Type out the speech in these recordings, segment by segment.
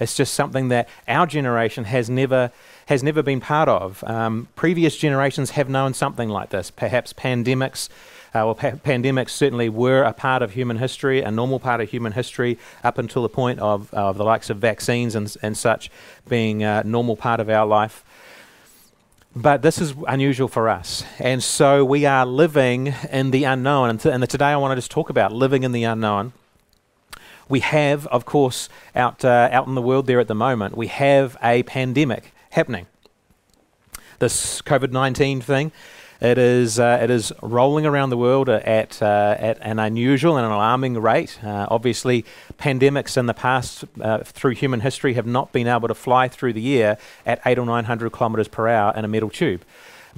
It's just something that our generation has never has never been part of. Um, previous generations have known something like this. Perhaps pandemics. Uh, well, pa- pandemics certainly were a part of human history, a normal part of human history, up until the point of, of the likes of vaccines and, and such being a normal part of our life. But this is unusual for us. And so we are living in the unknown. And, t- and today I want to just talk about living in the unknown. We have, of course, out, uh, out in the world there at the moment, we have a pandemic happening. This COVID 19 thing, it is, uh, it is rolling around the world at, uh, at an unusual and an alarming rate. Uh, obviously, pandemics in the past uh, through human history have not been able to fly through the air at eight or 900 kilometres per hour in a metal tube.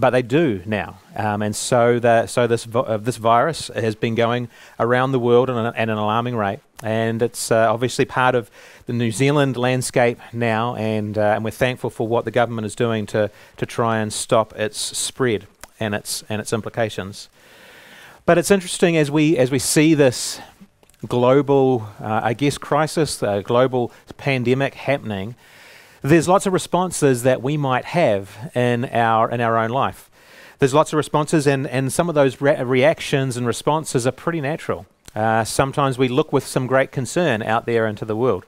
But they do now. Um, and so, the, so this, uh, this virus has been going around the world at an, at an alarming rate. And it's uh, obviously part of the New Zealand landscape now. And, and we're thankful for what the government is doing to, to try and stop its spread and its and its implications. But it's interesting as we as we see this global, uh, I guess, crisis, the global pandemic happening. There's lots of responses that we might have in our in our own life. There's lots of responses, and, and some of those re- reactions and responses are pretty natural. Uh, sometimes we look with some great concern out there into the world.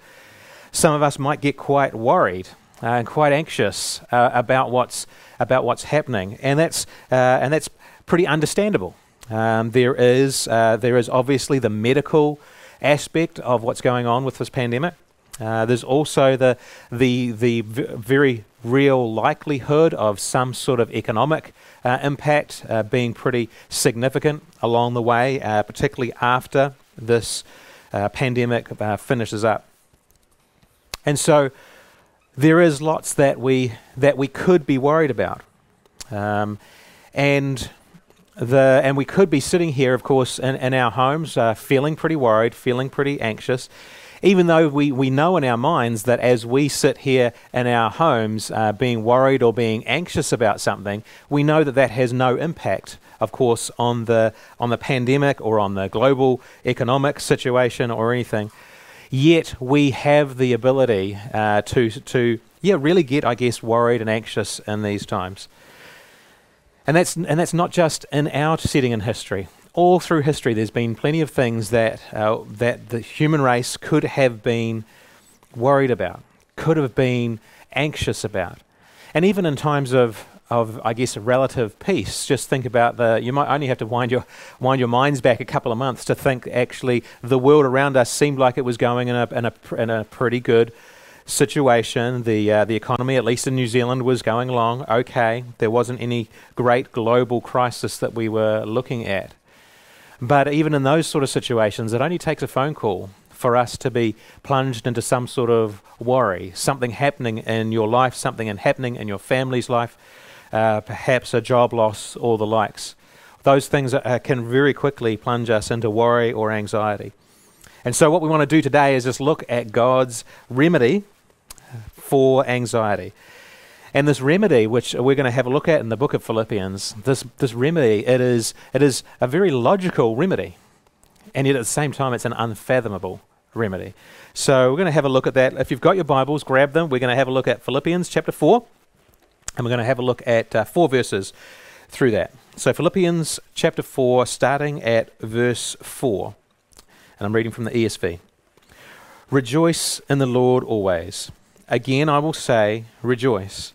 Some of us might get quite worried uh, and quite anxious uh, about what's about what's happening, and that's uh, and that's pretty understandable. Um, there is uh, there is obviously the medical aspect of what's going on with this pandemic. Uh, there's also the the the very real likelihood of some sort of economic uh, impact uh, being pretty significant along the way, uh, particularly after this pandemic finishes up. And so there is lots that we that we could be worried about, um, and the and we could be sitting here, of course, in, in our homes, uh, feeling pretty worried, feeling pretty anxious, even though we, we know in our minds that as we sit here in our homes, uh, being worried or being anxious about something, we know that that has no impact, of course, on the on the pandemic or on the global economic situation or anything yet we have the ability uh, to, to yeah, really get, I guess, worried and anxious in these times. And that's, and that's not just in our setting in history. All through history, there's been plenty of things that, uh, that the human race could have been worried about, could have been anxious about. And even in times of of, I guess, relative peace. Just think about the, you might only have to wind your, wind your minds back a couple of months to think actually the world around us seemed like it was going in a, in a, in a pretty good situation. The, uh, the economy, at least in New Zealand, was going along okay. There wasn't any great global crisis that we were looking at. But even in those sort of situations, it only takes a phone call for us to be plunged into some sort of worry, something happening in your life, something happening in your family's life, uh, perhaps a job loss or the likes. Those things uh, can very quickly plunge us into worry or anxiety. And so, what we want to do today is just look at God's remedy for anxiety. And this remedy, which we're going to have a look at in the book of Philippians, this, this remedy, it is, it is a very logical remedy. And yet at the same time, it's an unfathomable remedy. So we're going to have a look at that. If you've got your Bibles, grab them. We're going to have a look at Philippians chapter 4. And we're going to have a look at uh, four verses through that. So, Philippians chapter 4, starting at verse 4. And I'm reading from the ESV. Rejoice in the Lord always. Again, I will say, rejoice.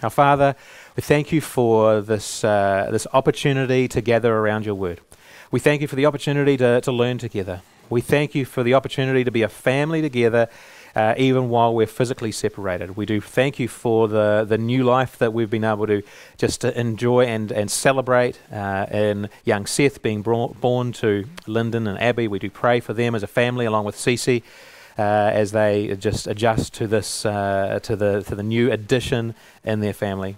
Our Father, we thank you for this, uh, this opportunity to gather around your word. We thank you for the opportunity to, to learn together. We thank you for the opportunity to be a family together uh, even while we're physically separated. We do thank you for the, the new life that we've been able to just to enjoy and, and celebrate uh, in young Seth being brought, born to Lyndon and Abby. We do pray for them as a family along with Cece. Uh, as they just adjust to this uh, to the to the new addition in their family.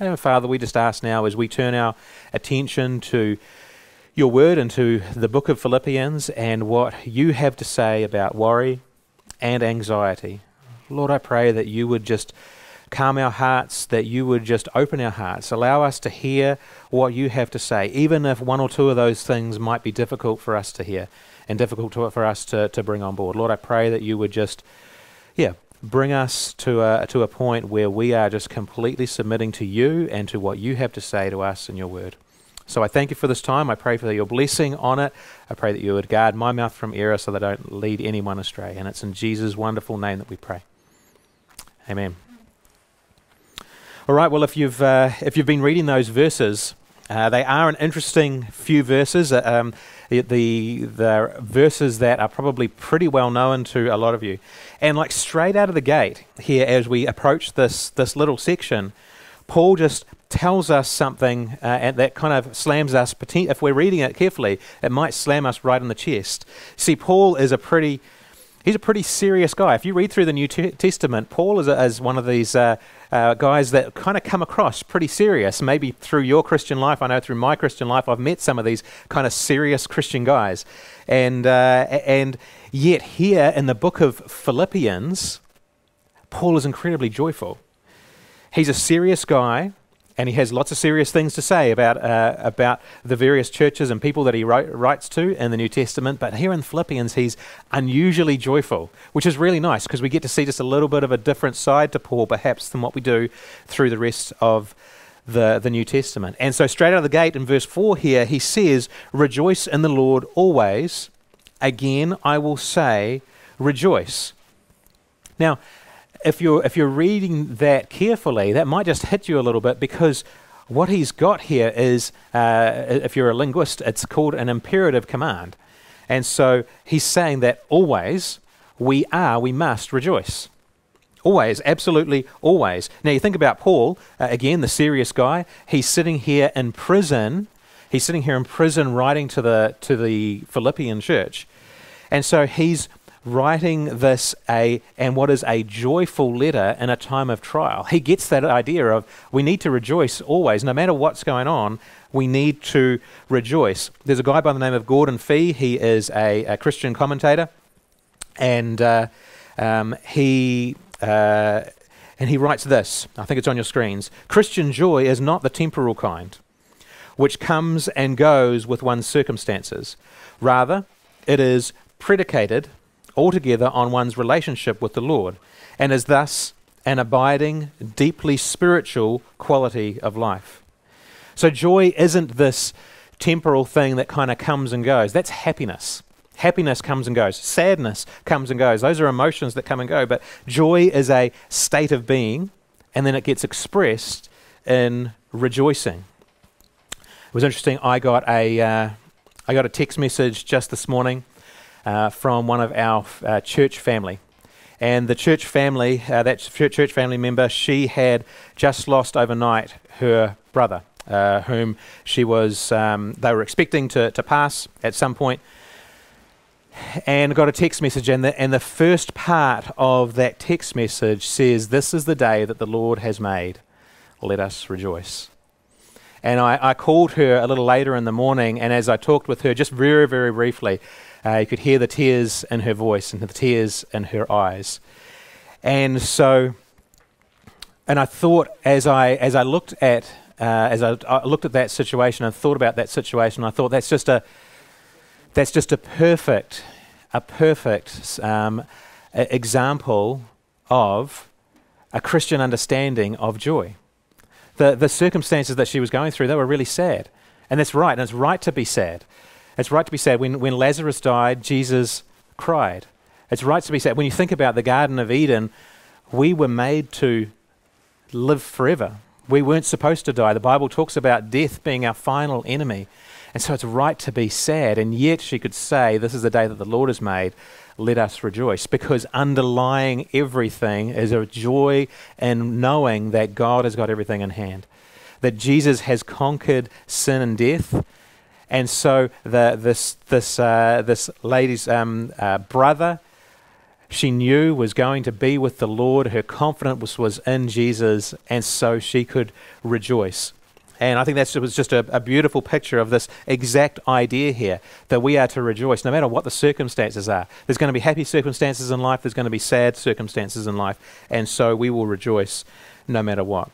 And Father, we just ask now as we turn our attention to your word and to the book of Philippians and what you have to say about worry and anxiety. Lord, I pray that you would just calm our hearts, that you would just open our hearts, allow us to hear what you have to say, even if one or two of those things might be difficult for us to hear and difficult to, for us to, to bring on board. Lord, I pray that you would just, yeah, bring us to a, to a point where we are just completely submitting to you and to what you have to say to us in your word. So I thank you for this time. I pray for your blessing on it. I pray that you would guard my mouth from error so that I don't lead anyone astray. And it's in Jesus' wonderful name that we pray. Amen. All right. Well, if you've uh, if you've been reading those verses, uh, they are an interesting few verses. Uh, um, the, the, verses that are probably pretty well known to a lot of you, and like straight out of the gate here, as we approach this this little section, Paul just tells us something uh, and that kind of slams us. If we're reading it carefully, it might slam us right in the chest. See, Paul is a pretty he's a pretty serious guy. If you read through the New Testament, Paul is, a, is one of these uh, uh, guys that kind of come across pretty serious. Maybe through your Christian life, I know through my Christian life, I've met some of these kind of serious Christian guys. And, uh, and yet, here in the book of Philippians, Paul is incredibly joyful. He's a serious guy and he has lots of serious things to say about uh, about the various churches and people that he write, writes to in the New Testament. But here in Philippians, he's unusually joyful, which is really nice because we get to see just a little bit of a different side to Paul, perhaps, than what we do through the rest of the, the New Testament. And so, straight out of the gate in verse 4 here, he says, Rejoice in the Lord always. Again, I will say, Rejoice. Now, if you're if you're reading that carefully, that might just hit you a little bit because what he's got here is, uh, if you're a linguist, it's called an imperative command, and so he's saying that always we are, we must rejoice. Always, absolutely always. Now you think about Paul, uh, again, the serious guy. He's sitting here in prison. He's sitting here in prison writing to the, to the Philippian church. And so he's writing this a and what is a joyful letter in a time of trial. He gets that idea of we need to rejoice always, no matter what's going on. We need to rejoice. There's a guy by the name of Gordon Fee. He is a, a Christian commentator, and uh, um, he. Uh, and he writes this, I think it's on your screens Christian joy is not the temporal kind, which comes and goes with one's circumstances. Rather, it is predicated altogether on one's relationship with the Lord, and is thus an abiding, deeply spiritual quality of life. So, joy isn't this temporal thing that kind of comes and goes. That's happiness. Happiness comes and goes. Sadness comes and goes. Those are emotions that come and go. But joy is a state of being, and then it gets expressed in rejoicing. It was interesting. I got a, uh, I got a text message just this morning uh, from one of our uh, church family. And the church family, uh, that church family member, she had just lost overnight her brother, uh, whom she was, um, they were expecting to, to pass at some point and got a text message, and the, and the first part of that text message says, This is the day that the Lord has made. Let us rejoice. And I, I called her a little later in the morning, and as I talked with her, just very, very briefly, uh, you could hear the tears in her voice and the tears in her eyes. And so, and I thought as I as I looked at uh, as I, I, looked at that situation and thought about that situation, I thought that's just a that's just a perfect a perfect um, a example of a Christian understanding of joy. The the circumstances that she was going through they were really sad, and that's right, and it's right to be sad. It's right to be sad. When, when Lazarus died, Jesus cried. It's right to be sad. When you think about the Garden of Eden, we were made to live forever. We weren't supposed to die. The Bible talks about death being our final enemy. And so it's right to be sad. And yet she could say, This is the day that the Lord has made. Let us rejoice. Because underlying everything is a joy in knowing that God has got everything in hand, that Jesus has conquered sin and death and so the, this, this, uh, this lady's um, uh, brother, she knew was going to be with the Lord. Her confidence was, in Jesus, and so she could rejoice. And I think that was just a, a, beautiful picture of this exact idea here that we are to rejoice no matter what the circumstances are. There's going to be happy circumstances in life, there's going to be sad circumstances in life, and so we will rejoice no matter what.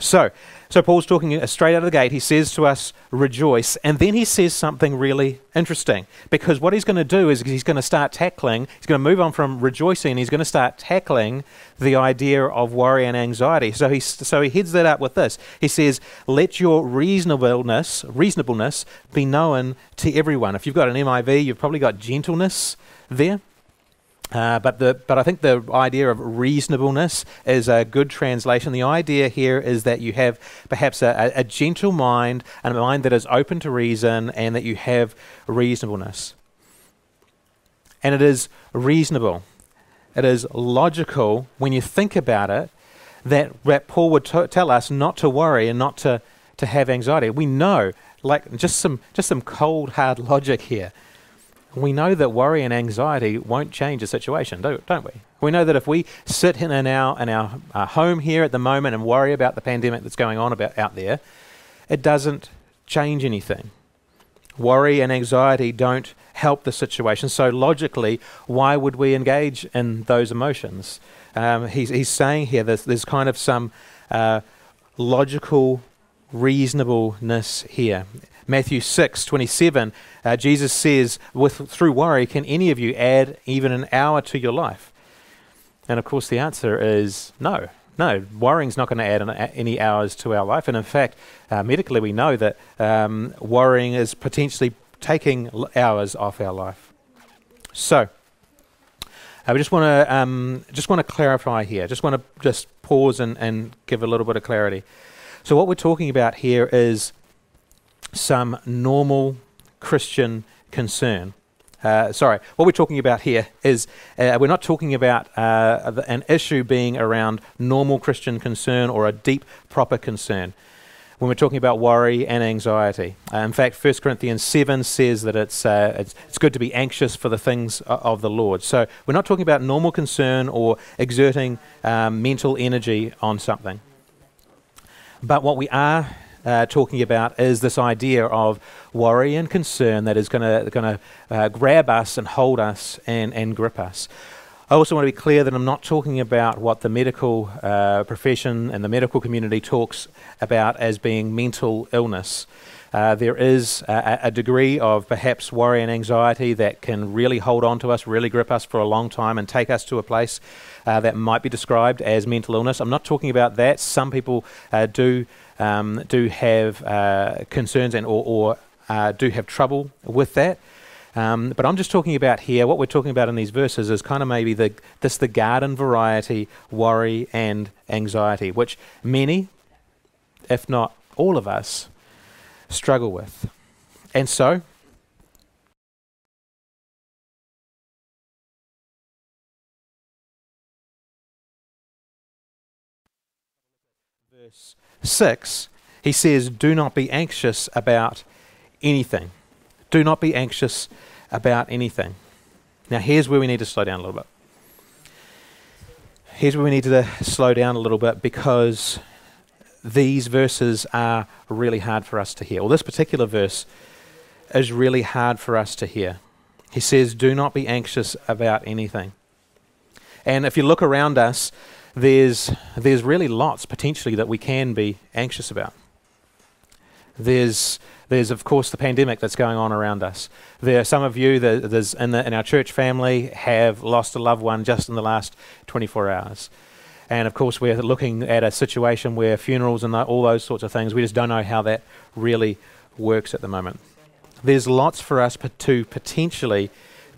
So, so Paul's talking uh, straight out of the gate. He says to us, rejoice. And then he says something really interesting. Because what he's going to do is he's going to start tackling, he's going to move on from rejoicing, he's going to start tackling the idea of worry and anxiety. So he, so he heads that up with this. He says, let your reasonableness, reasonableness be known to everyone. If you've got an NIV, you've probably got gentleness there. Uh, but the but I think the idea of reasonableness is a good translation. The idea here is that you have perhaps a, a, gentle mind, and a mind that is open to reason, and that you have reasonableness. And it is reasonable. It is logical when you think about it that, that Paul would t- tell us not to worry and not to, to have anxiety. We know, like just some just some cold hard logic here we know that worry and anxiety won't change the situation, don't, don't we? We know that if we sit in, in our, in our uh, home here at the moment and worry about the pandemic that's going on about out there, it doesn't change anything. Worry and anxiety don't help the situation. So, logically, why would we engage in those emotions? Um, he's, he's saying here there's, there's kind of some uh, logical reasonableness here. Matthew 6 27, uh, Jesus says, with, Through worry, can any of you add even an hour to your life? And of course, the answer is no. No, worrying's not going to add an, any hours to our life. And in fact, uh, medically, we know that um, worrying is potentially taking hours off our life. So, I just want to um, just want to clarify here. Just want to just pause and, and give a little bit of clarity. So, what we're talking about here is some normal Christian concern. Uh, sorry, what we're talking about here is uh, we're not talking about uh, an issue being around normal Christian concern or a deep, proper concern when we're talking about worry and anxiety. Uh, in fact, 1 Corinthians 7 says that it's, uh, it's, it's, good to be anxious for the things of the Lord. So we're not talking about normal concern or exerting um, mental energy on something. But what we are uh, talking about is this idea of worry and concern that is going to uh, grab us and hold us and, and grip us. I also want to be clear that I'm not talking about what the medical uh, profession and the medical community talks about as being mental illness. Uh, there is a, a, degree of perhaps worry and anxiety that can really hold on to us, really grip us for a long time, and take us to a place uh, that might be described as mental illness. I'm not talking about that. Some people uh, do um, do have uh, concerns and or, or uh, do have trouble with that. Um, but I'm just talking about here, what we're talking about in these verses is kind of maybe the, this the garden variety worry and anxiety, which many, if not all of us, struggle with. And so, verse 6, he says, Do not be anxious about anything. Do not be anxious about anything. Now, here's where we need to slow down a little bit. Here's where we need to slow down a little bit because these verses are really hard for us to hear. Well, this particular verse is really hard for us to hear. He says, Do not be anxious about anything. And if you look around us, there's, there's really lots potentially that we can be anxious about. There's, there's of course the pandemic that's going on around us. There are some of you that there's in, the, in our church family have lost a loved one just in the last 24 hours. And of course, we're looking at a situation where funerals and all those sorts of things, we just don't know how that really works at the moment. There's lots for us to potentially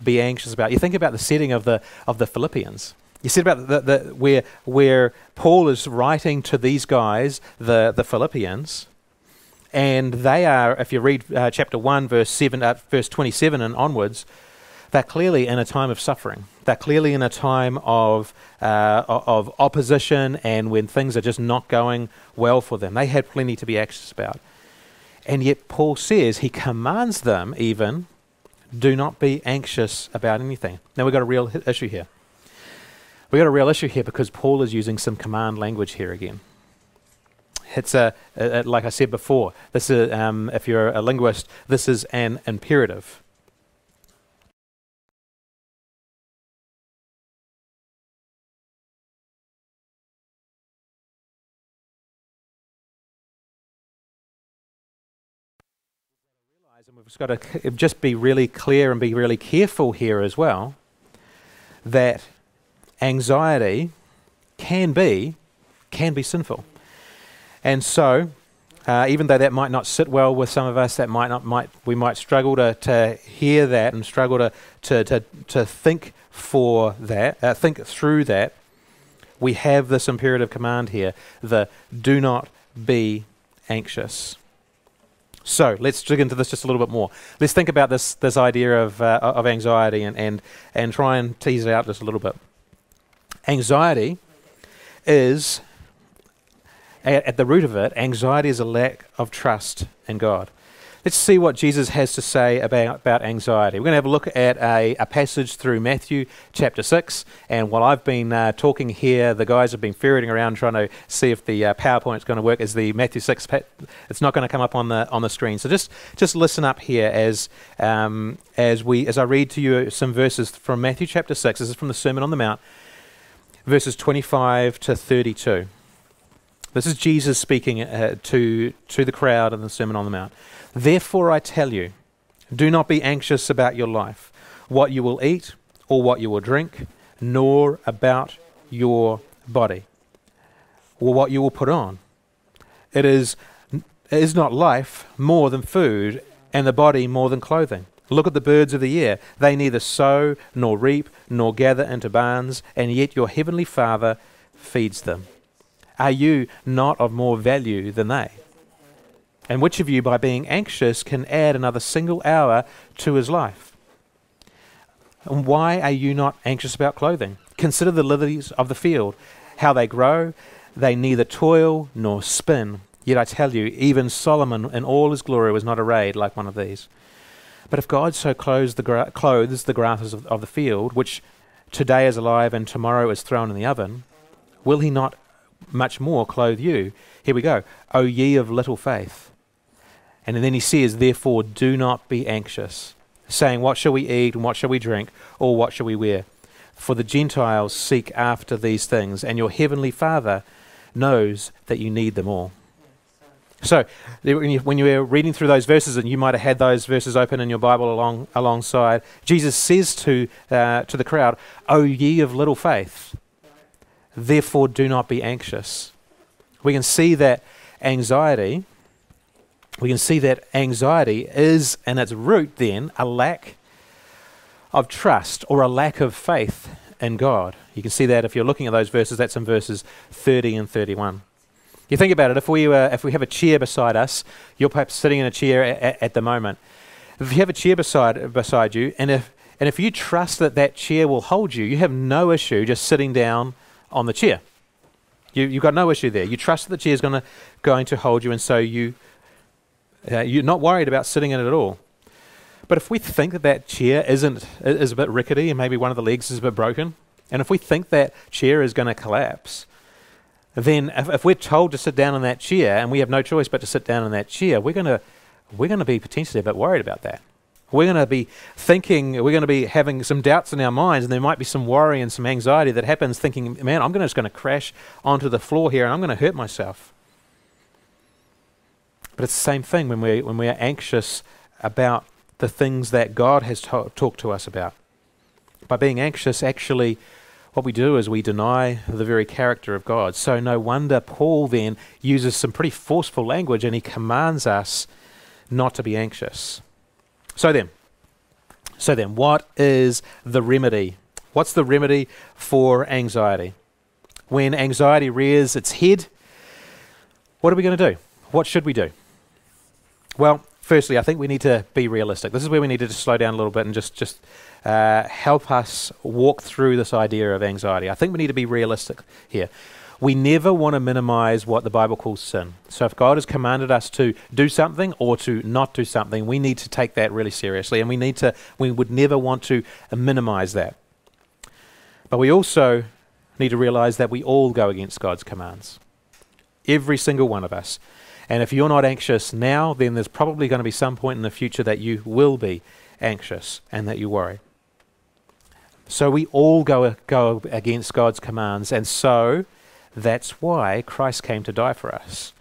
be anxious about. You think about the setting of the, of the Philippians. You see about the, the, where, where Paul is writing to these guys, the, the Philippians, and they are, if you read uh, chapter 1, verse, 7, uh, verse 27 and onwards, they're clearly in a time of suffering. They're clearly in a time of, uh, of opposition and when things are just not going well for them. They had plenty to be anxious about. And yet, Paul says, he commands them even, do not be anxious about anything. Now, we've got a real issue here. We've got a real issue here because Paul is using some command language here again. It's a, a, a like I said before, this is, um, if you're a linguist, this is an imperative. We've got to just be really clear and be really careful here as well that anxiety can be can be sinful. And so, uh, even though that might not sit well with some of us, that might not might we might struggle to, to hear that and struggle to to, to, to think for that, uh, think through that. We have this imperative command here: the do not be anxious. So let's dig into this just a little bit more. Let's think about this this idea of uh, of anxiety and, and and try and tease it out just a little bit. Anxiety is at, at the root of it. Anxiety is a lack of trust in God. Let's see what Jesus has to say about, about anxiety. We're going to have a look at a, a passage through Matthew chapter 6. And while I've been uh, talking here, the guys have been ferreting around trying to see if the uh, PowerPoint's going to work as the Matthew 6. Pa- it's not going to come up on the, on the screen. So just, just listen up here as, um, as, we, as I read to you some verses from Matthew chapter 6. This is from the Sermon on the Mount, verses 25 to 32. This is Jesus speaking uh, to, to the crowd in the Sermon on the Mount. Therefore, I tell you, do not be anxious about your life, what you will eat or what you will drink, nor about your body, or what you will put on. It is, is not life more than food, and the body more than clothing. Look at the birds of the air. They neither sow, nor reap, nor gather into barns, and yet your heavenly Father feeds them. Are you not of more value than they? And which of you, by being anxious, can add another single hour to his life? And why are you not anxious about clothing? Consider the lilies of the field, how they grow. They neither toil nor spin. Yet I tell you, even Solomon in all his glory was not arrayed like one of these. But if God so clothes the, gra- clothes the grasses of, of the field, which today is alive and tomorrow is thrown in the oven, will he not much more clothe you? Here we go. O ye of little faith. And then he says, Therefore, do not be anxious, saying, What shall we eat, and what shall we drink, or what shall we wear? For the Gentiles seek after these things, and your heavenly Father knows that you need them all. So, when you were reading through those verses, and you might have had those verses open in your Bible along, alongside, Jesus says to, uh, to the crowd, O ye of little faith, therefore do not be anxious. We can see that anxiety we can see that anxiety is, in its root, then, a lack of trust or a lack of faith in God. You can see that if you're looking at those verses, that's in verses 30 and 31. You think about it, if we, uh, if we have a chair beside us, you're perhaps sitting in a chair a- at the moment. If you have a chair beside, beside you, and if, and if you trust that that chair will hold you, you have no issue just sitting down on the chair. You, you've got no issue there. You trust that the chair is gonna, going to hold you, and so you uh, you're not worried about sitting in it at all. But if we think that that chair isn't is a bit rickety and maybe one of the legs is a bit broken, and if we think that chair is going to collapse, then if, if, we're told to sit down in that chair and we have no choice but to sit down in that chair, we're going to we're going to be potentially a bit worried about that. We're going to be thinking, we're going to be having some doubts in our minds, and there might be some worry and some anxiety that happens, thinking, man, I'm gonna, just going to crash onto the floor here and I'm going to hurt myself. But it's the same thing when we when we are anxious about the things that God has ta- talked to us about. By being anxious, actually, what we do is we deny the very character of God. So no wonder Paul then uses some pretty forceful language and he commands us not to be anxious. So then, so then, what is the remedy? What's the remedy for anxiety? When anxiety rears its head, what are we going to do? What should we do? Well, firstly, I think we need to be realistic. This is where we need to just slow down a little bit and just just uh, help us walk through this idea of anxiety. I think we need to be realistic here. We never want to minimize what the Bible calls sin. So if God has commanded us to do something or to not do something, we need to take that really seriously, and we need to. We would never want to minimize that. But we also need to realize that we all go against God's commands. Every single one of us. And if you're not anxious now, then there's probably going to be some point in the future that you will be anxious and that you worry. So we all go, go against God's commands, and so that's why Christ came to die for us.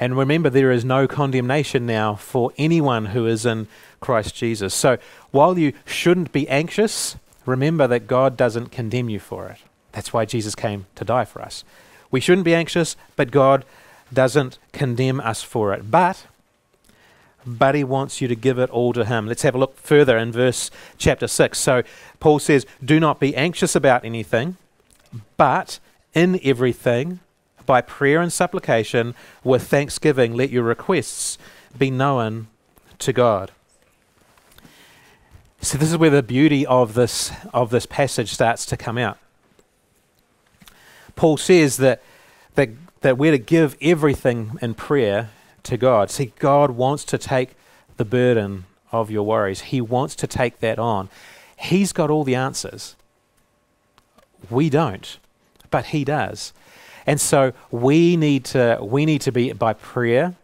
And remember, there is no condemnation now for anyone who is in Christ Jesus. So while you shouldn't be anxious, remember that God doesn't condemn you for it. That's why Jesus came to die for us. We shouldn't be anxious, but God doesn't condemn us for it. But but he wants you to give it all to him. Let's have a look further in verse chapter 6. So Paul says, Do not be anxious about anything, but in everything, by prayer and supplication, with thanksgiving, let your requests be known to God. So this is where the beauty of this of this passage starts to come out. Paul says that that, that we're to give everything in prayer to God. See, God wants to take the burden of your worries. He wants to take that on. He's got all the answers. We don't, but he does. And so we need to we need to be by prayer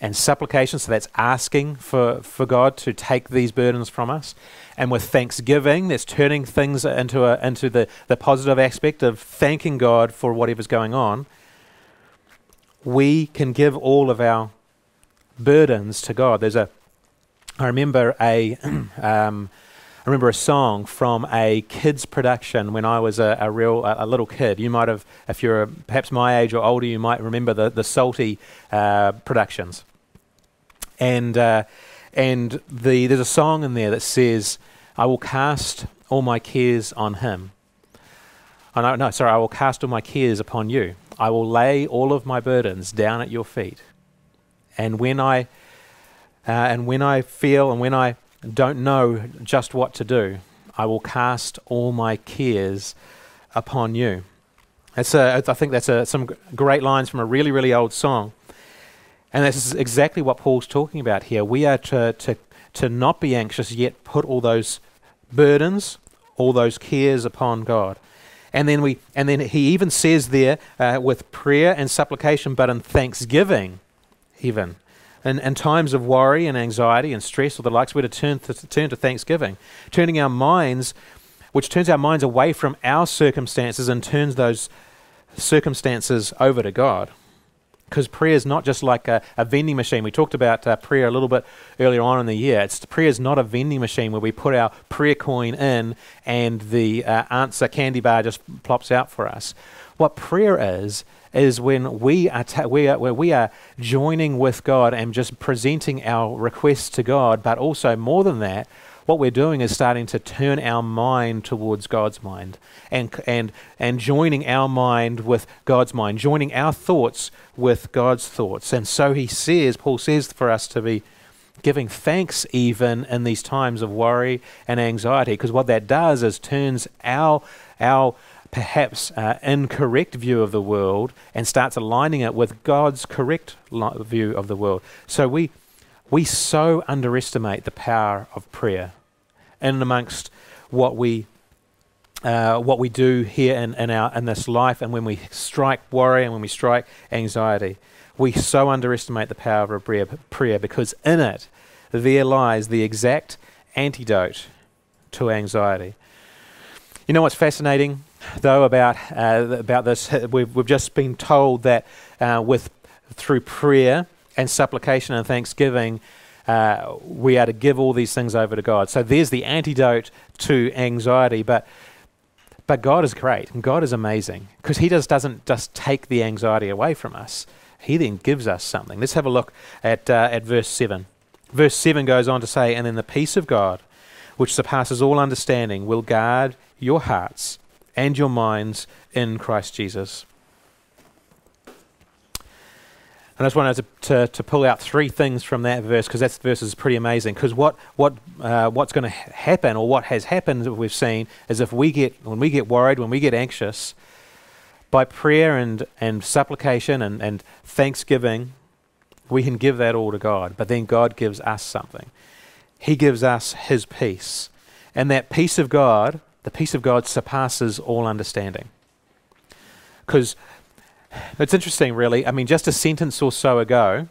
and supplication, so that's asking for, for God to take these burdens from us. And with thanksgiving, that's turning things into a, into the, the positive aspect of thanking God for whatever's going on. We can give all of our burdens to God. There's a I remember a um, I remember a song from a kids production when I was a, a real a, a, little kid. You might have, if you're perhaps my age or older, you might remember the the Psalty uh, productions. And uh, and the there's a song in there that says, "I will cast all my cares on Him." Oh, no, no, sorry. I will cast all my cares upon you. I will lay all of my burdens down at your feet. And when I uh, and when I feel and when I don't know just what to do, I will cast all my cares upon you. That's a, I think that's a, some great lines from a really, really old song. And this is exactly what Paul's talking about here. We are to, to, to not be anxious, yet put all those burdens, all those cares upon God. And then, we, and then he even says there, uh, with prayer and supplication, but in thanksgiving, even in, in times of worry and anxiety and stress or the likes, we're to turn to, turn to thanksgiving, turning our minds, which turns our minds away from our circumstances and turns those circumstances over to God. Because prayer is not just like a, a vending machine. We talked about uh, prayer a little bit earlier on in the year. It's, prayer is not a vending machine where we put our prayer coin in and the uh, answer candy bar just plops out for us. What prayer is, is when we are, ta- we are where we are joining with God and just presenting our requests to God, but also more than that, what we're doing is starting to turn our mind towards God's mind and, and, and joining our mind with God's mind, joining our thoughts with God's thoughts. And so he says, Paul says for us to be giving thanks even in these times of worry and anxiety, because what that does is turns our, our perhaps uh, incorrect view of the world and starts aligning it with God's correct view of the world. So we we so underestimate the power of prayer in amongst what we uh, what we do here in, in our in this life and when we strike worry and when we strike anxiety. We so underestimate the power of prayer, prayer because in it there lies the exact antidote to anxiety. You know what's fascinating? though, about uh, about this. We've, we've just been told that uh, with through prayer and supplication and thanksgiving, uh, we are to give all these things over to God. So there's the antidote to anxiety, but. But God is great and God is amazing because He just doesn't just take the anxiety away from us. He then gives us something. Let's have a look at, uh, at verse 7. Verse 7 goes on to say, And then the peace of God, which surpasses all understanding, will guard your hearts and your minds in Christ Jesus. And I just wanted to, to, to, pull out three things from that verse because that verse is pretty amazing. Because what, what, uh, what's going to ha- happen, or what has happened we've seen, is if we get, when we get worried, when we get anxious, by prayer and, and supplication and, and thanksgiving, we can give that all to God. But then God gives us something. He gives us His peace. And that peace of God The peace of God surpasses all understanding. Because it's interesting, really. I mean, just a sentence or so ago,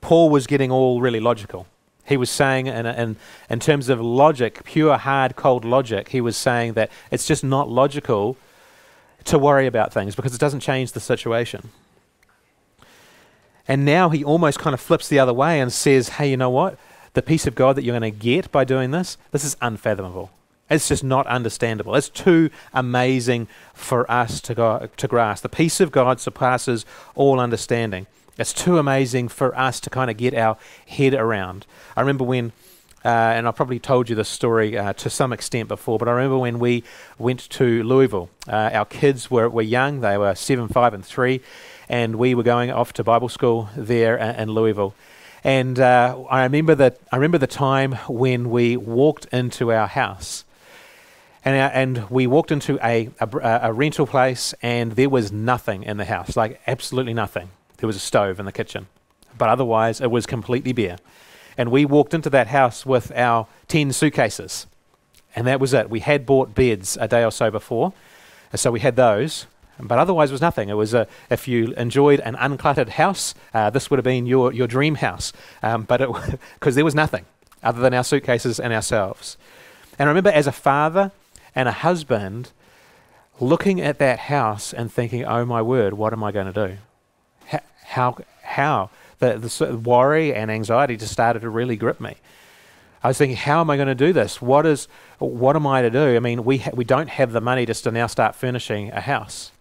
Paul was getting all really logical. He was saying, in, in, in terms of logic, pure, hard, cold logic, he was saying that it's just not logical to worry about things because it doesn't change the situation. And now he almost kind of flips the other way and says, hey, you know what? The peace of God that you're going to get by doing this, this is unfathomable. It's just not understandable. It's too amazing for us to, go, to grasp. The peace of God surpasses all understanding. It's too amazing for us to kind of get our head around. I remember when, uh, and I probably told you this story uh, to some extent before, but I remember when we went to Louisville. Uh, our kids were, were young, they were seven, five, and three, and we were going off to Bible school there in Louisville. And uh, I remember that I remember the time when we walked into our house, and our, and we walked into a, a, a rental place, and there was nothing in the house, like absolutely nothing. There was a stove in the kitchen, but otherwise it was completely bare. And we walked into that house with our ten suitcases, and that was it. We had bought beds a day or so before, so we had those. But otherwise, it was nothing. It was a, if you enjoyed an uncluttered house, uh, this would have been your, your dream house. Um, but because there was nothing other than our suitcases and ourselves. And I remember as a father and a husband looking at that house and thinking, oh my word, what am I going to do? How, how? The, the worry and anxiety just started to really grip me. I was thinking, how am I going to do this? What is, what am I to do? I mean, we ha- we don't have the money just to now start furnishing a house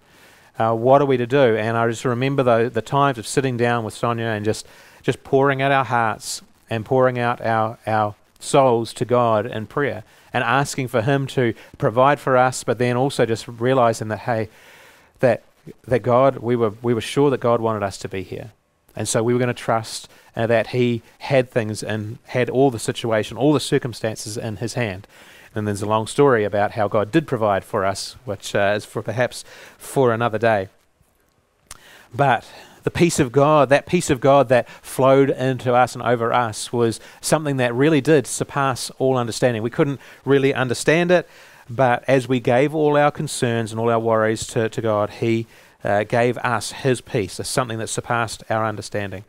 uh, what are we to do? And I just remember the, the times of sitting down with Sonia and just, just pouring out our hearts and pouring out our, our souls to God in prayer and asking for Him to provide for us, but then also just realizing that, hey, that, that God, we were, we were sure that God wanted us to be here. And so we were going to trust uh, that He had things and had all the situation, all the circumstances in His hand. And there's a long story about how God did provide for us, which uh, is for perhaps for another day. But the peace of God, that peace of God that flowed into us and over us, was something that really did surpass all understanding. We couldn't really understand it, but as we gave all our concerns and all our worries to, to God, He uh, gave us His peace, something that surpassed our understanding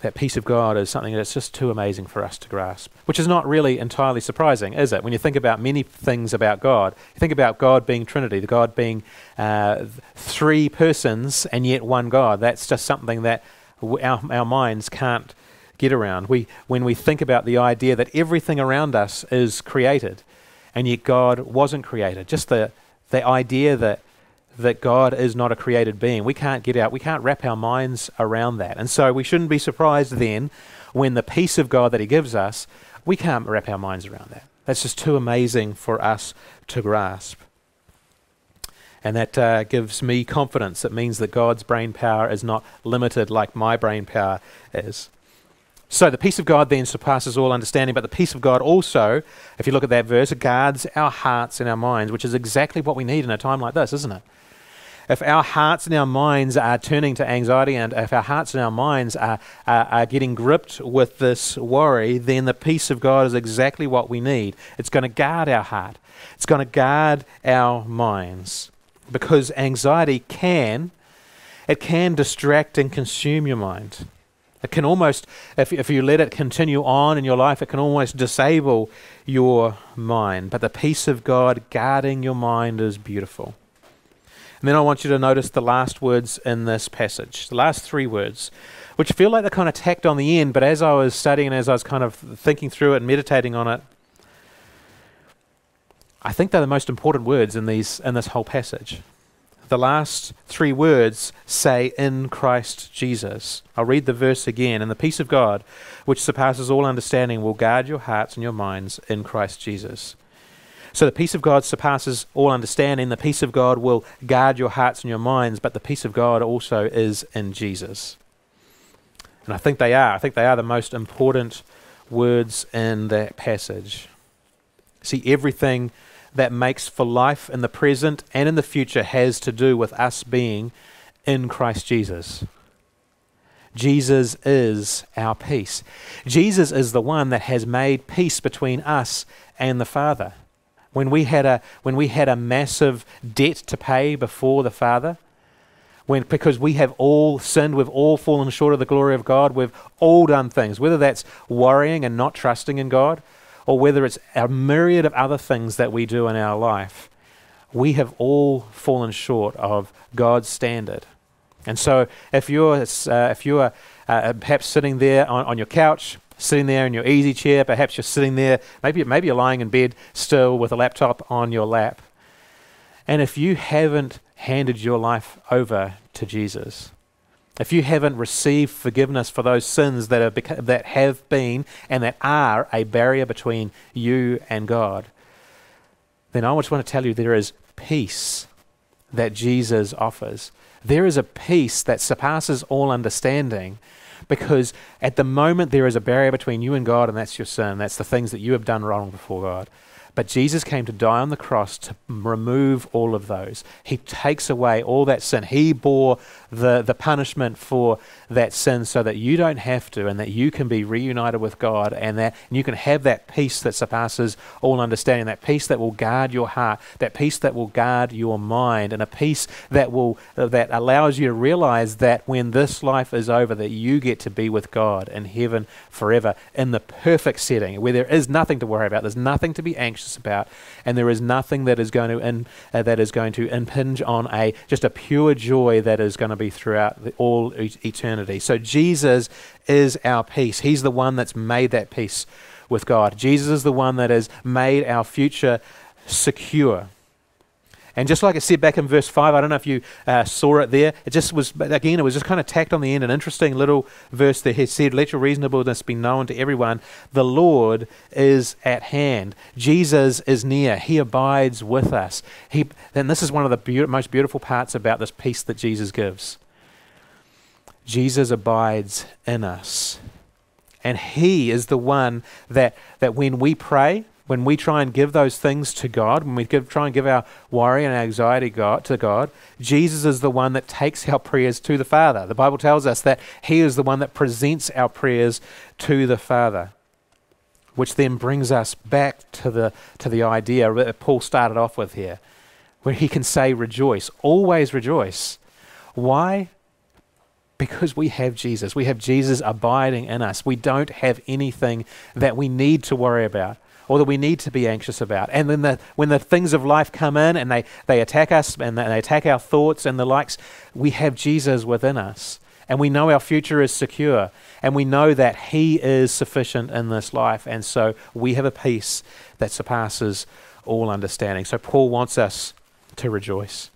that peace of God is something that's just too amazing for us to grasp, which is not really entirely surprising, is it? When you think about many things about God, you think about God being Trinity, the God being uh, three persons and yet one God. That's just something that w- our, our minds can't get around. We, when we think about the idea that everything around us is created and yet God wasn't created, just the, the idea that that God is not a created being. We can't get out, we can't wrap our minds around that. And so we shouldn't be surprised then when the peace of God that He gives us, we can't wrap our minds around that. That's just too amazing for us to grasp. And that uh, gives me confidence. It means that God's brain power is not limited like my brain power is. So the peace of God then surpasses all understanding, but the peace of God also, if you look at that verse, guards our hearts and our minds, which is exactly what we need in a time like this, isn't it? If our hearts and our minds are turning to anxiety and if our hearts and our minds are, are, are getting gripped with this worry, then the peace of God is exactly what we need. It's going to guard our heart, it's going to guard our minds because anxiety can. It can distract and consume your mind. It can almost, if, if you let it continue on in your life, it can almost disable your mind. But the peace of God guarding your mind is beautiful. And then I want you to notice the last words in this passage, the last three words, which feel like they're kind of tacked on the end, but as I was studying and as I was kind of thinking through it and meditating on it, I think they're the most important words in these in this whole passage. The last three words say in Christ Jesus. I'll read the verse again. And the peace of God, which surpasses all understanding, will guard your hearts and your minds in Christ Jesus. So the peace of God surpasses all understanding. The peace of God will guard your hearts and your minds, but the peace of God also is in Jesus. And I think they are. I think they are the most important words in that passage. See, everything that makes for life in the present and in the future has to do with us being in Christ Jesus. Jesus is our peace. Jesus is the one that has made peace between us and the Father. When we had a, when we had a massive debt to pay before the Father, when, because we have all sinned, we've all fallen short of the glory of God, we've all done things, whether that's worrying and not trusting in God, or whether it's a myriad of other things that we do in our life, we have all fallen short of God's standard. And so, if you're, uh, if you're uh, perhaps sitting there on, on your couch, sitting there in your easy chair, perhaps you're sitting there, maybe, maybe you're lying in bed still with a laptop on your lap. And if you haven't handed your life over to Jesus, if you haven't received forgiveness for those sins that, are that have been and that are a barrier between you and God, then I just want to tell you there is peace that Jesus offers. There is a peace that surpasses all understanding because at the moment there is a barrier between you and God, and that's your sin. That's the things that you have done wrong before God. But Jesus came to die on the cross to remove all of those. He takes away all that sin. He bore the, the punishment for that sin so that you don't have to and that you can be reunited with God and that and you can have that peace that surpasses all understanding, that peace that will guard your heart, that peace that will guard your mind, and a peace that will that allows you to realize that when this life is over that you get to be with God in heaven forever in the perfect setting where there is nothing to worry about, there's nothing to be anxious about, and there is nothing that is going to in, uh, that is going to impinge on a just a pure joy that is going to be throughout the, all e- eternity. So Jesus is our peace. He's the one that's made that peace with God. Jesus is the one that has made our future secure. And just like it said back in verse 5, I don't know if you uh, saw it there, it just was, again, it was just kind of tacked on the end, an interesting little verse that has said, Let your reasonableness be known to everyone. The Lord is at hand. Jesus is near. He abides with us. He, and this is one of the be- most beautiful parts about this peace that Jesus gives. Jesus abides in us. And He is the one that, that when we pray, when we try and give those things to God, when we give, try and give our worry and our anxiety God, to God, Jesus is the one that takes our prayers to the Father. The Bible tells us that He is the one that presents our prayers to the Father, which then brings us back to the, to the idea that Paul started off with here, where he can say, Rejoice, always rejoice. Why? Because we have Jesus. We have Jesus abiding in us. We don't have anything that we need to worry about or that we need to be anxious about. And then the, when the things of life come in and they, they attack us and they attack our thoughts and the likes, we have Jesus within us. And we know our future is secure. And we know that He is sufficient in this life. And so we have a peace that surpasses all understanding. So Paul wants us to rejoice.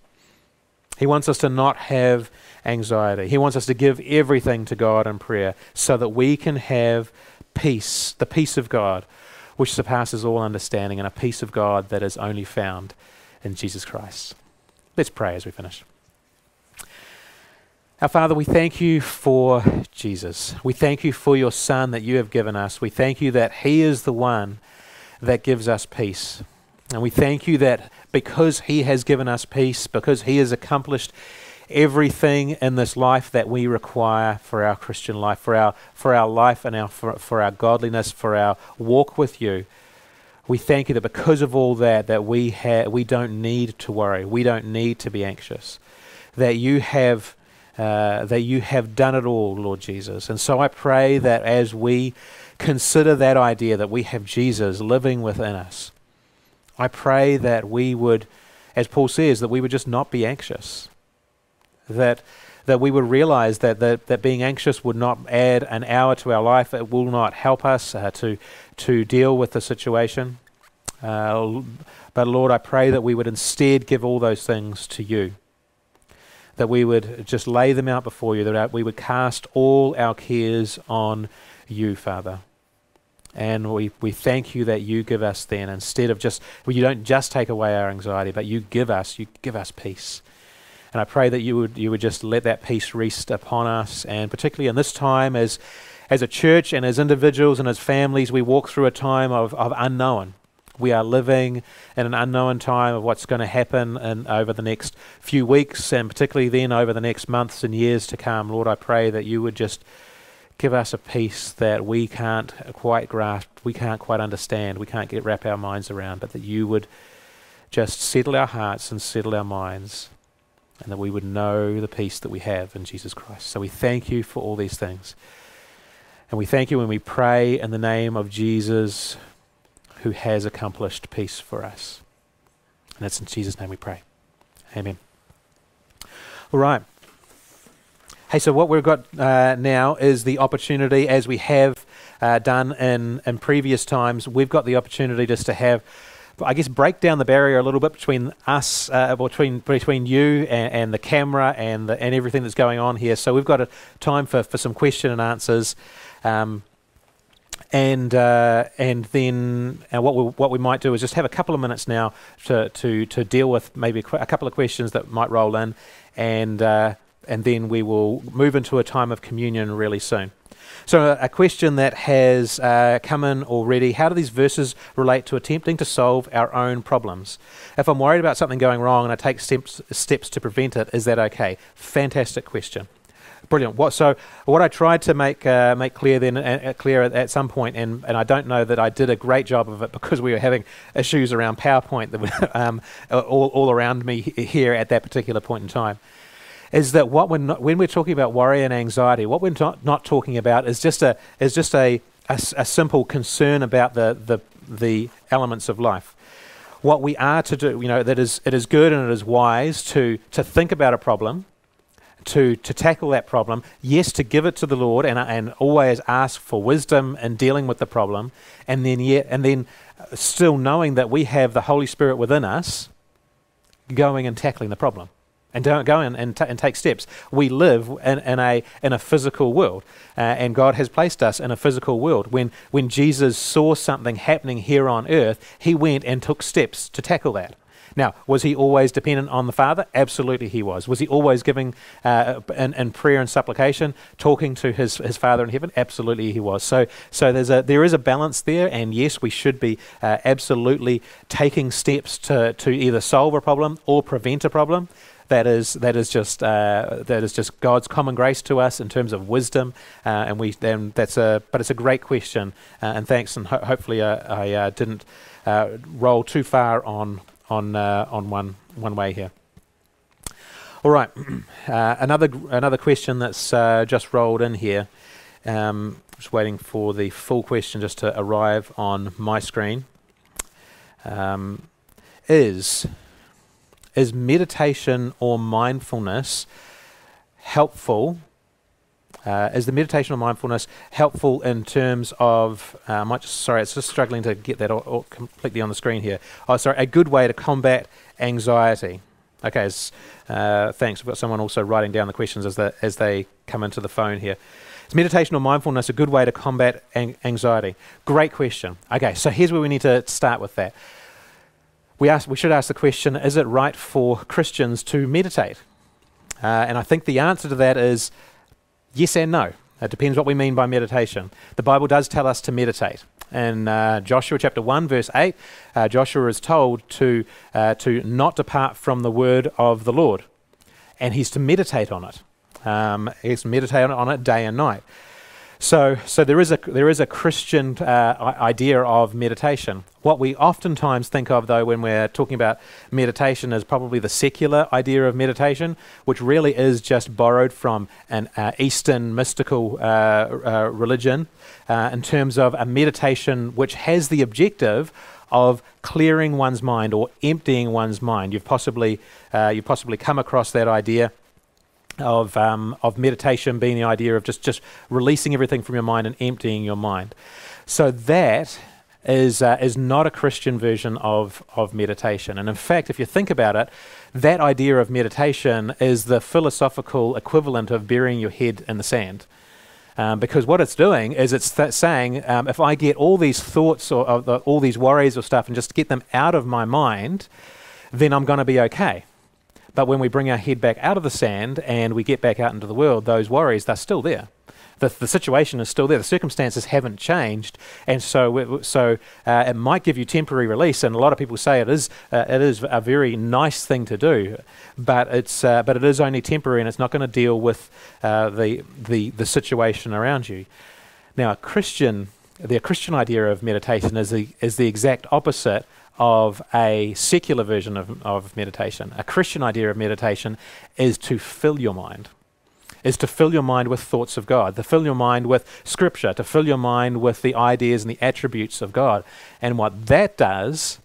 He wants us to not have anxiety. He wants us to give everything to God in prayer so that we can have peace, the peace of God, which surpasses all understanding, and a peace of God that is only found in Jesus Christ. Let's pray as we finish. Our Father, we thank you for Jesus. We thank you for your Son that you have given us. We thank you that He is the one that gives us peace. And we thank you that because He has given us peace, because He has accomplished everything in this life that we require for our Christian life, for our, for our life and our, for, for our godliness, for our walk with you. We thank you that because of all that, that we, ha- we don't need to worry. We don't need to be anxious. That you have uh, that you have done it all, Lord Jesus. And so I pray that as we consider that idea that we have Jesus living within us, I pray that we would, as Paul says, that we would just not be anxious that that we would realize that, that, that being anxious would not add an hour to our life. It will not help us uh, to, to deal with the situation. Uh, but Lord, I pray that we would instead give all those things to you. That we would just lay them out before you, that we would cast all our cares on you, Father. And we, we thank you that you give us then, instead of just, well, you don't just take away our anxiety, but you give us, you give us peace. And I pray that you would, you would just let that peace rest upon us, and particularly in this time as, as a church and as individuals and as families, we walk through a time of, of unknown. We are living in an unknown time of what's going to happen in, over the next few weeks, and particularly then over the next months and years to come. Lord, I pray that you would just give us a peace that we can't quite grasp, we can't quite understand, we can't get wrap our minds around, but that you would just settle our hearts and settle our minds, and that we would know the peace that we have in Jesus Christ. So we thank you for all these things. And we thank you when we pray in the name of Jesus who has accomplished peace for us. And that's in Jesus' name we pray. Amen. All right. Hey, so what we've got uh, now is the opportunity, as we have uh, done in, in previous times, we've got the opportunity just to have, I guess, break down the barrier a little bit between us, uh, between between you and, and, the camera and the, and everything that's going on here. So we've got a time for, for some question and answers. Um, and uh, and then uh, what we what we might do is just have a couple of minutes now to to to deal with maybe a couple of questions that might roll in, and uh, and then we will move into a time of communion really soon. So, a, a question that has uh, come in already how do these verses relate to attempting to solve our own problems? If I'm worried about something going wrong and I take steps, steps to prevent it, is that okay? Fantastic question. Brilliant. What, so what I tried to make uh, make clear then, uh, uh, clear at, at, some point, and, and I don't know that I did a great job of it because we were having issues around PowerPoint that were um, all, all around me here at that particular point in time. Is that what we're not, when we're talking about worry and anxiety? What we're not, not talking about is just a is just a, a, a simple concern about the, the the elements of life what we are to do, you know, that is it is good and it is wise to to think about a problem, to, to tackle that problem, yes, to give it to the Lord and, and always ask for wisdom in dealing with the problem, and then, yet, and then uh, still knowing that we have the Holy Spirit within us going and tackling the problem. And don't go and, t- and take steps. We live in, in, a, in a physical world, uh, and God has placed us in a physical world. When, when Jesus saw something happening here on earth, he went and took steps to tackle that. Now, was he always dependent on the Father? Absolutely, he was. Was he always giving uh, in, in, prayer and supplication, talking to his, his Father in heaven? Absolutely, he was. So, so there's a, there is a balance there, and yes, we should be uh, absolutely taking steps to, to either solve a problem or prevent a problem that is that is just uh, that is just God's common grace to us in terms of wisdom, uh, and we then that's a but it's a great question, uh, and thanks, and ho- hopefully uh, I uh, didn't uh, roll too far on on on one one way here. All right, another another question that's just rolled in here. Um, just waiting for the full question just to arrive on my screen. Um, is is meditation or mindfulness helpful uh, is the meditation or mindfulness helpful in terms of? Uh, I might just, sorry, it's just struggling to get that all, all completely on the screen here. Oh, sorry, a good way to combat anxiety. Okay, uh, thanks. We've got someone also writing down the questions as, the, as they come into the phone here. Is meditation or mindfulness a good way to combat an- anxiety? Great question. Okay, so here's where we need to start with that. We, ask, we should ask the question is it right for Christians to meditate? Uh, and I think the answer to that is Yes and no. It depends what we mean by meditation. The Bible does tell us to meditate. In uh, Joshua chapter 1, verse 8, uh, Joshua is told to, uh, to not depart from the word of the Lord. And he's to meditate on it. Um, he's to meditate on it day and night. So, so there is a there is a Christian uh, idea of meditation. What we oftentimes think of, though, when we're talking about meditation, is probably the secular idea of meditation, which really is just borrowed from an uh, Eastern mystical uh, uh religion, uh, in terms of a meditation which has the objective of clearing one's mind or emptying one's mind. You've possibly uh, you've possibly come across that idea of um, of meditation being the idea of just just releasing everything from your mind and emptying your mind. So that is uh, is not a Christian version of of meditation. And in fact, if you think about it, that idea of meditation is the philosophical equivalent of burying your head in the sand. Um, because what it's doing is it's th- saying, um, if I get all these thoughts or, the, all these worries or stuff and just get them out of my mind, then I'm going to be okay. But when we bring our head back out of the sand and we get back out into the world, those worries, they're still there. The, the situation is still there. The circumstances haven't changed, and so so uh, it might give you temporary release. And a lot of people say it is uh, it is a very nice thing to do, but it's uh, but it is only temporary, and it's not going to deal with uh, the the the situation around you. Now, a Christian the Christian idea of meditation is the is the exact opposite of a secular version of, of meditation. A Christian idea of meditation is to fill your mind, is to fill your mind with thoughts of God, to fill your mind with Scripture, to fill your mind with the ideas and the attributes of God. And what that does,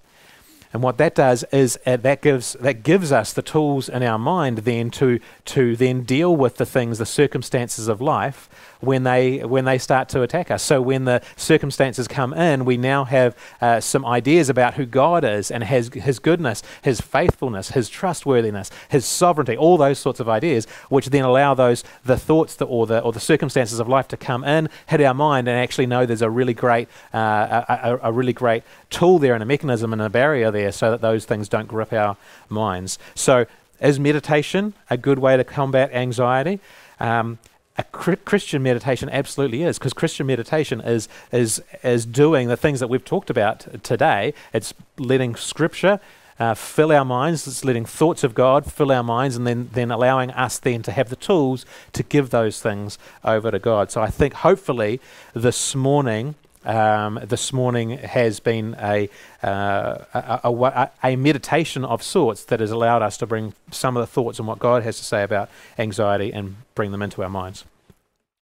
and what that does is uh, that gives that gives us the tools in our mind then to to then deal with the things, the circumstances of life when they when they start to attack us. So when the circumstances come in, we now have uh, some ideas about who God is and His His goodness, His faithfulness, His trustworthiness, His sovereignty, all those sorts of ideas, which then allow those the thoughts that, or the or the circumstances of life to come in, hit our mind, and actually know there's a really great uh, a, a, really great tool there and a mechanism and a barrier there, so that those things don't grip our minds. So is meditation a good way to combat anxiety? Um, a Christian meditation absolutely is, because Christian meditation is is is doing the things that we've talked about today. It's letting Scripture uh, fill our minds. It's letting thoughts of God fill our minds, and then then allowing us then to have the tools to give those things over to God. So I think hopefully this morning um, this morning has been a, uh, a, a, a, meditation of sorts that has allowed us to bring some of the thoughts and what God has to say about anxiety and bring them into our minds.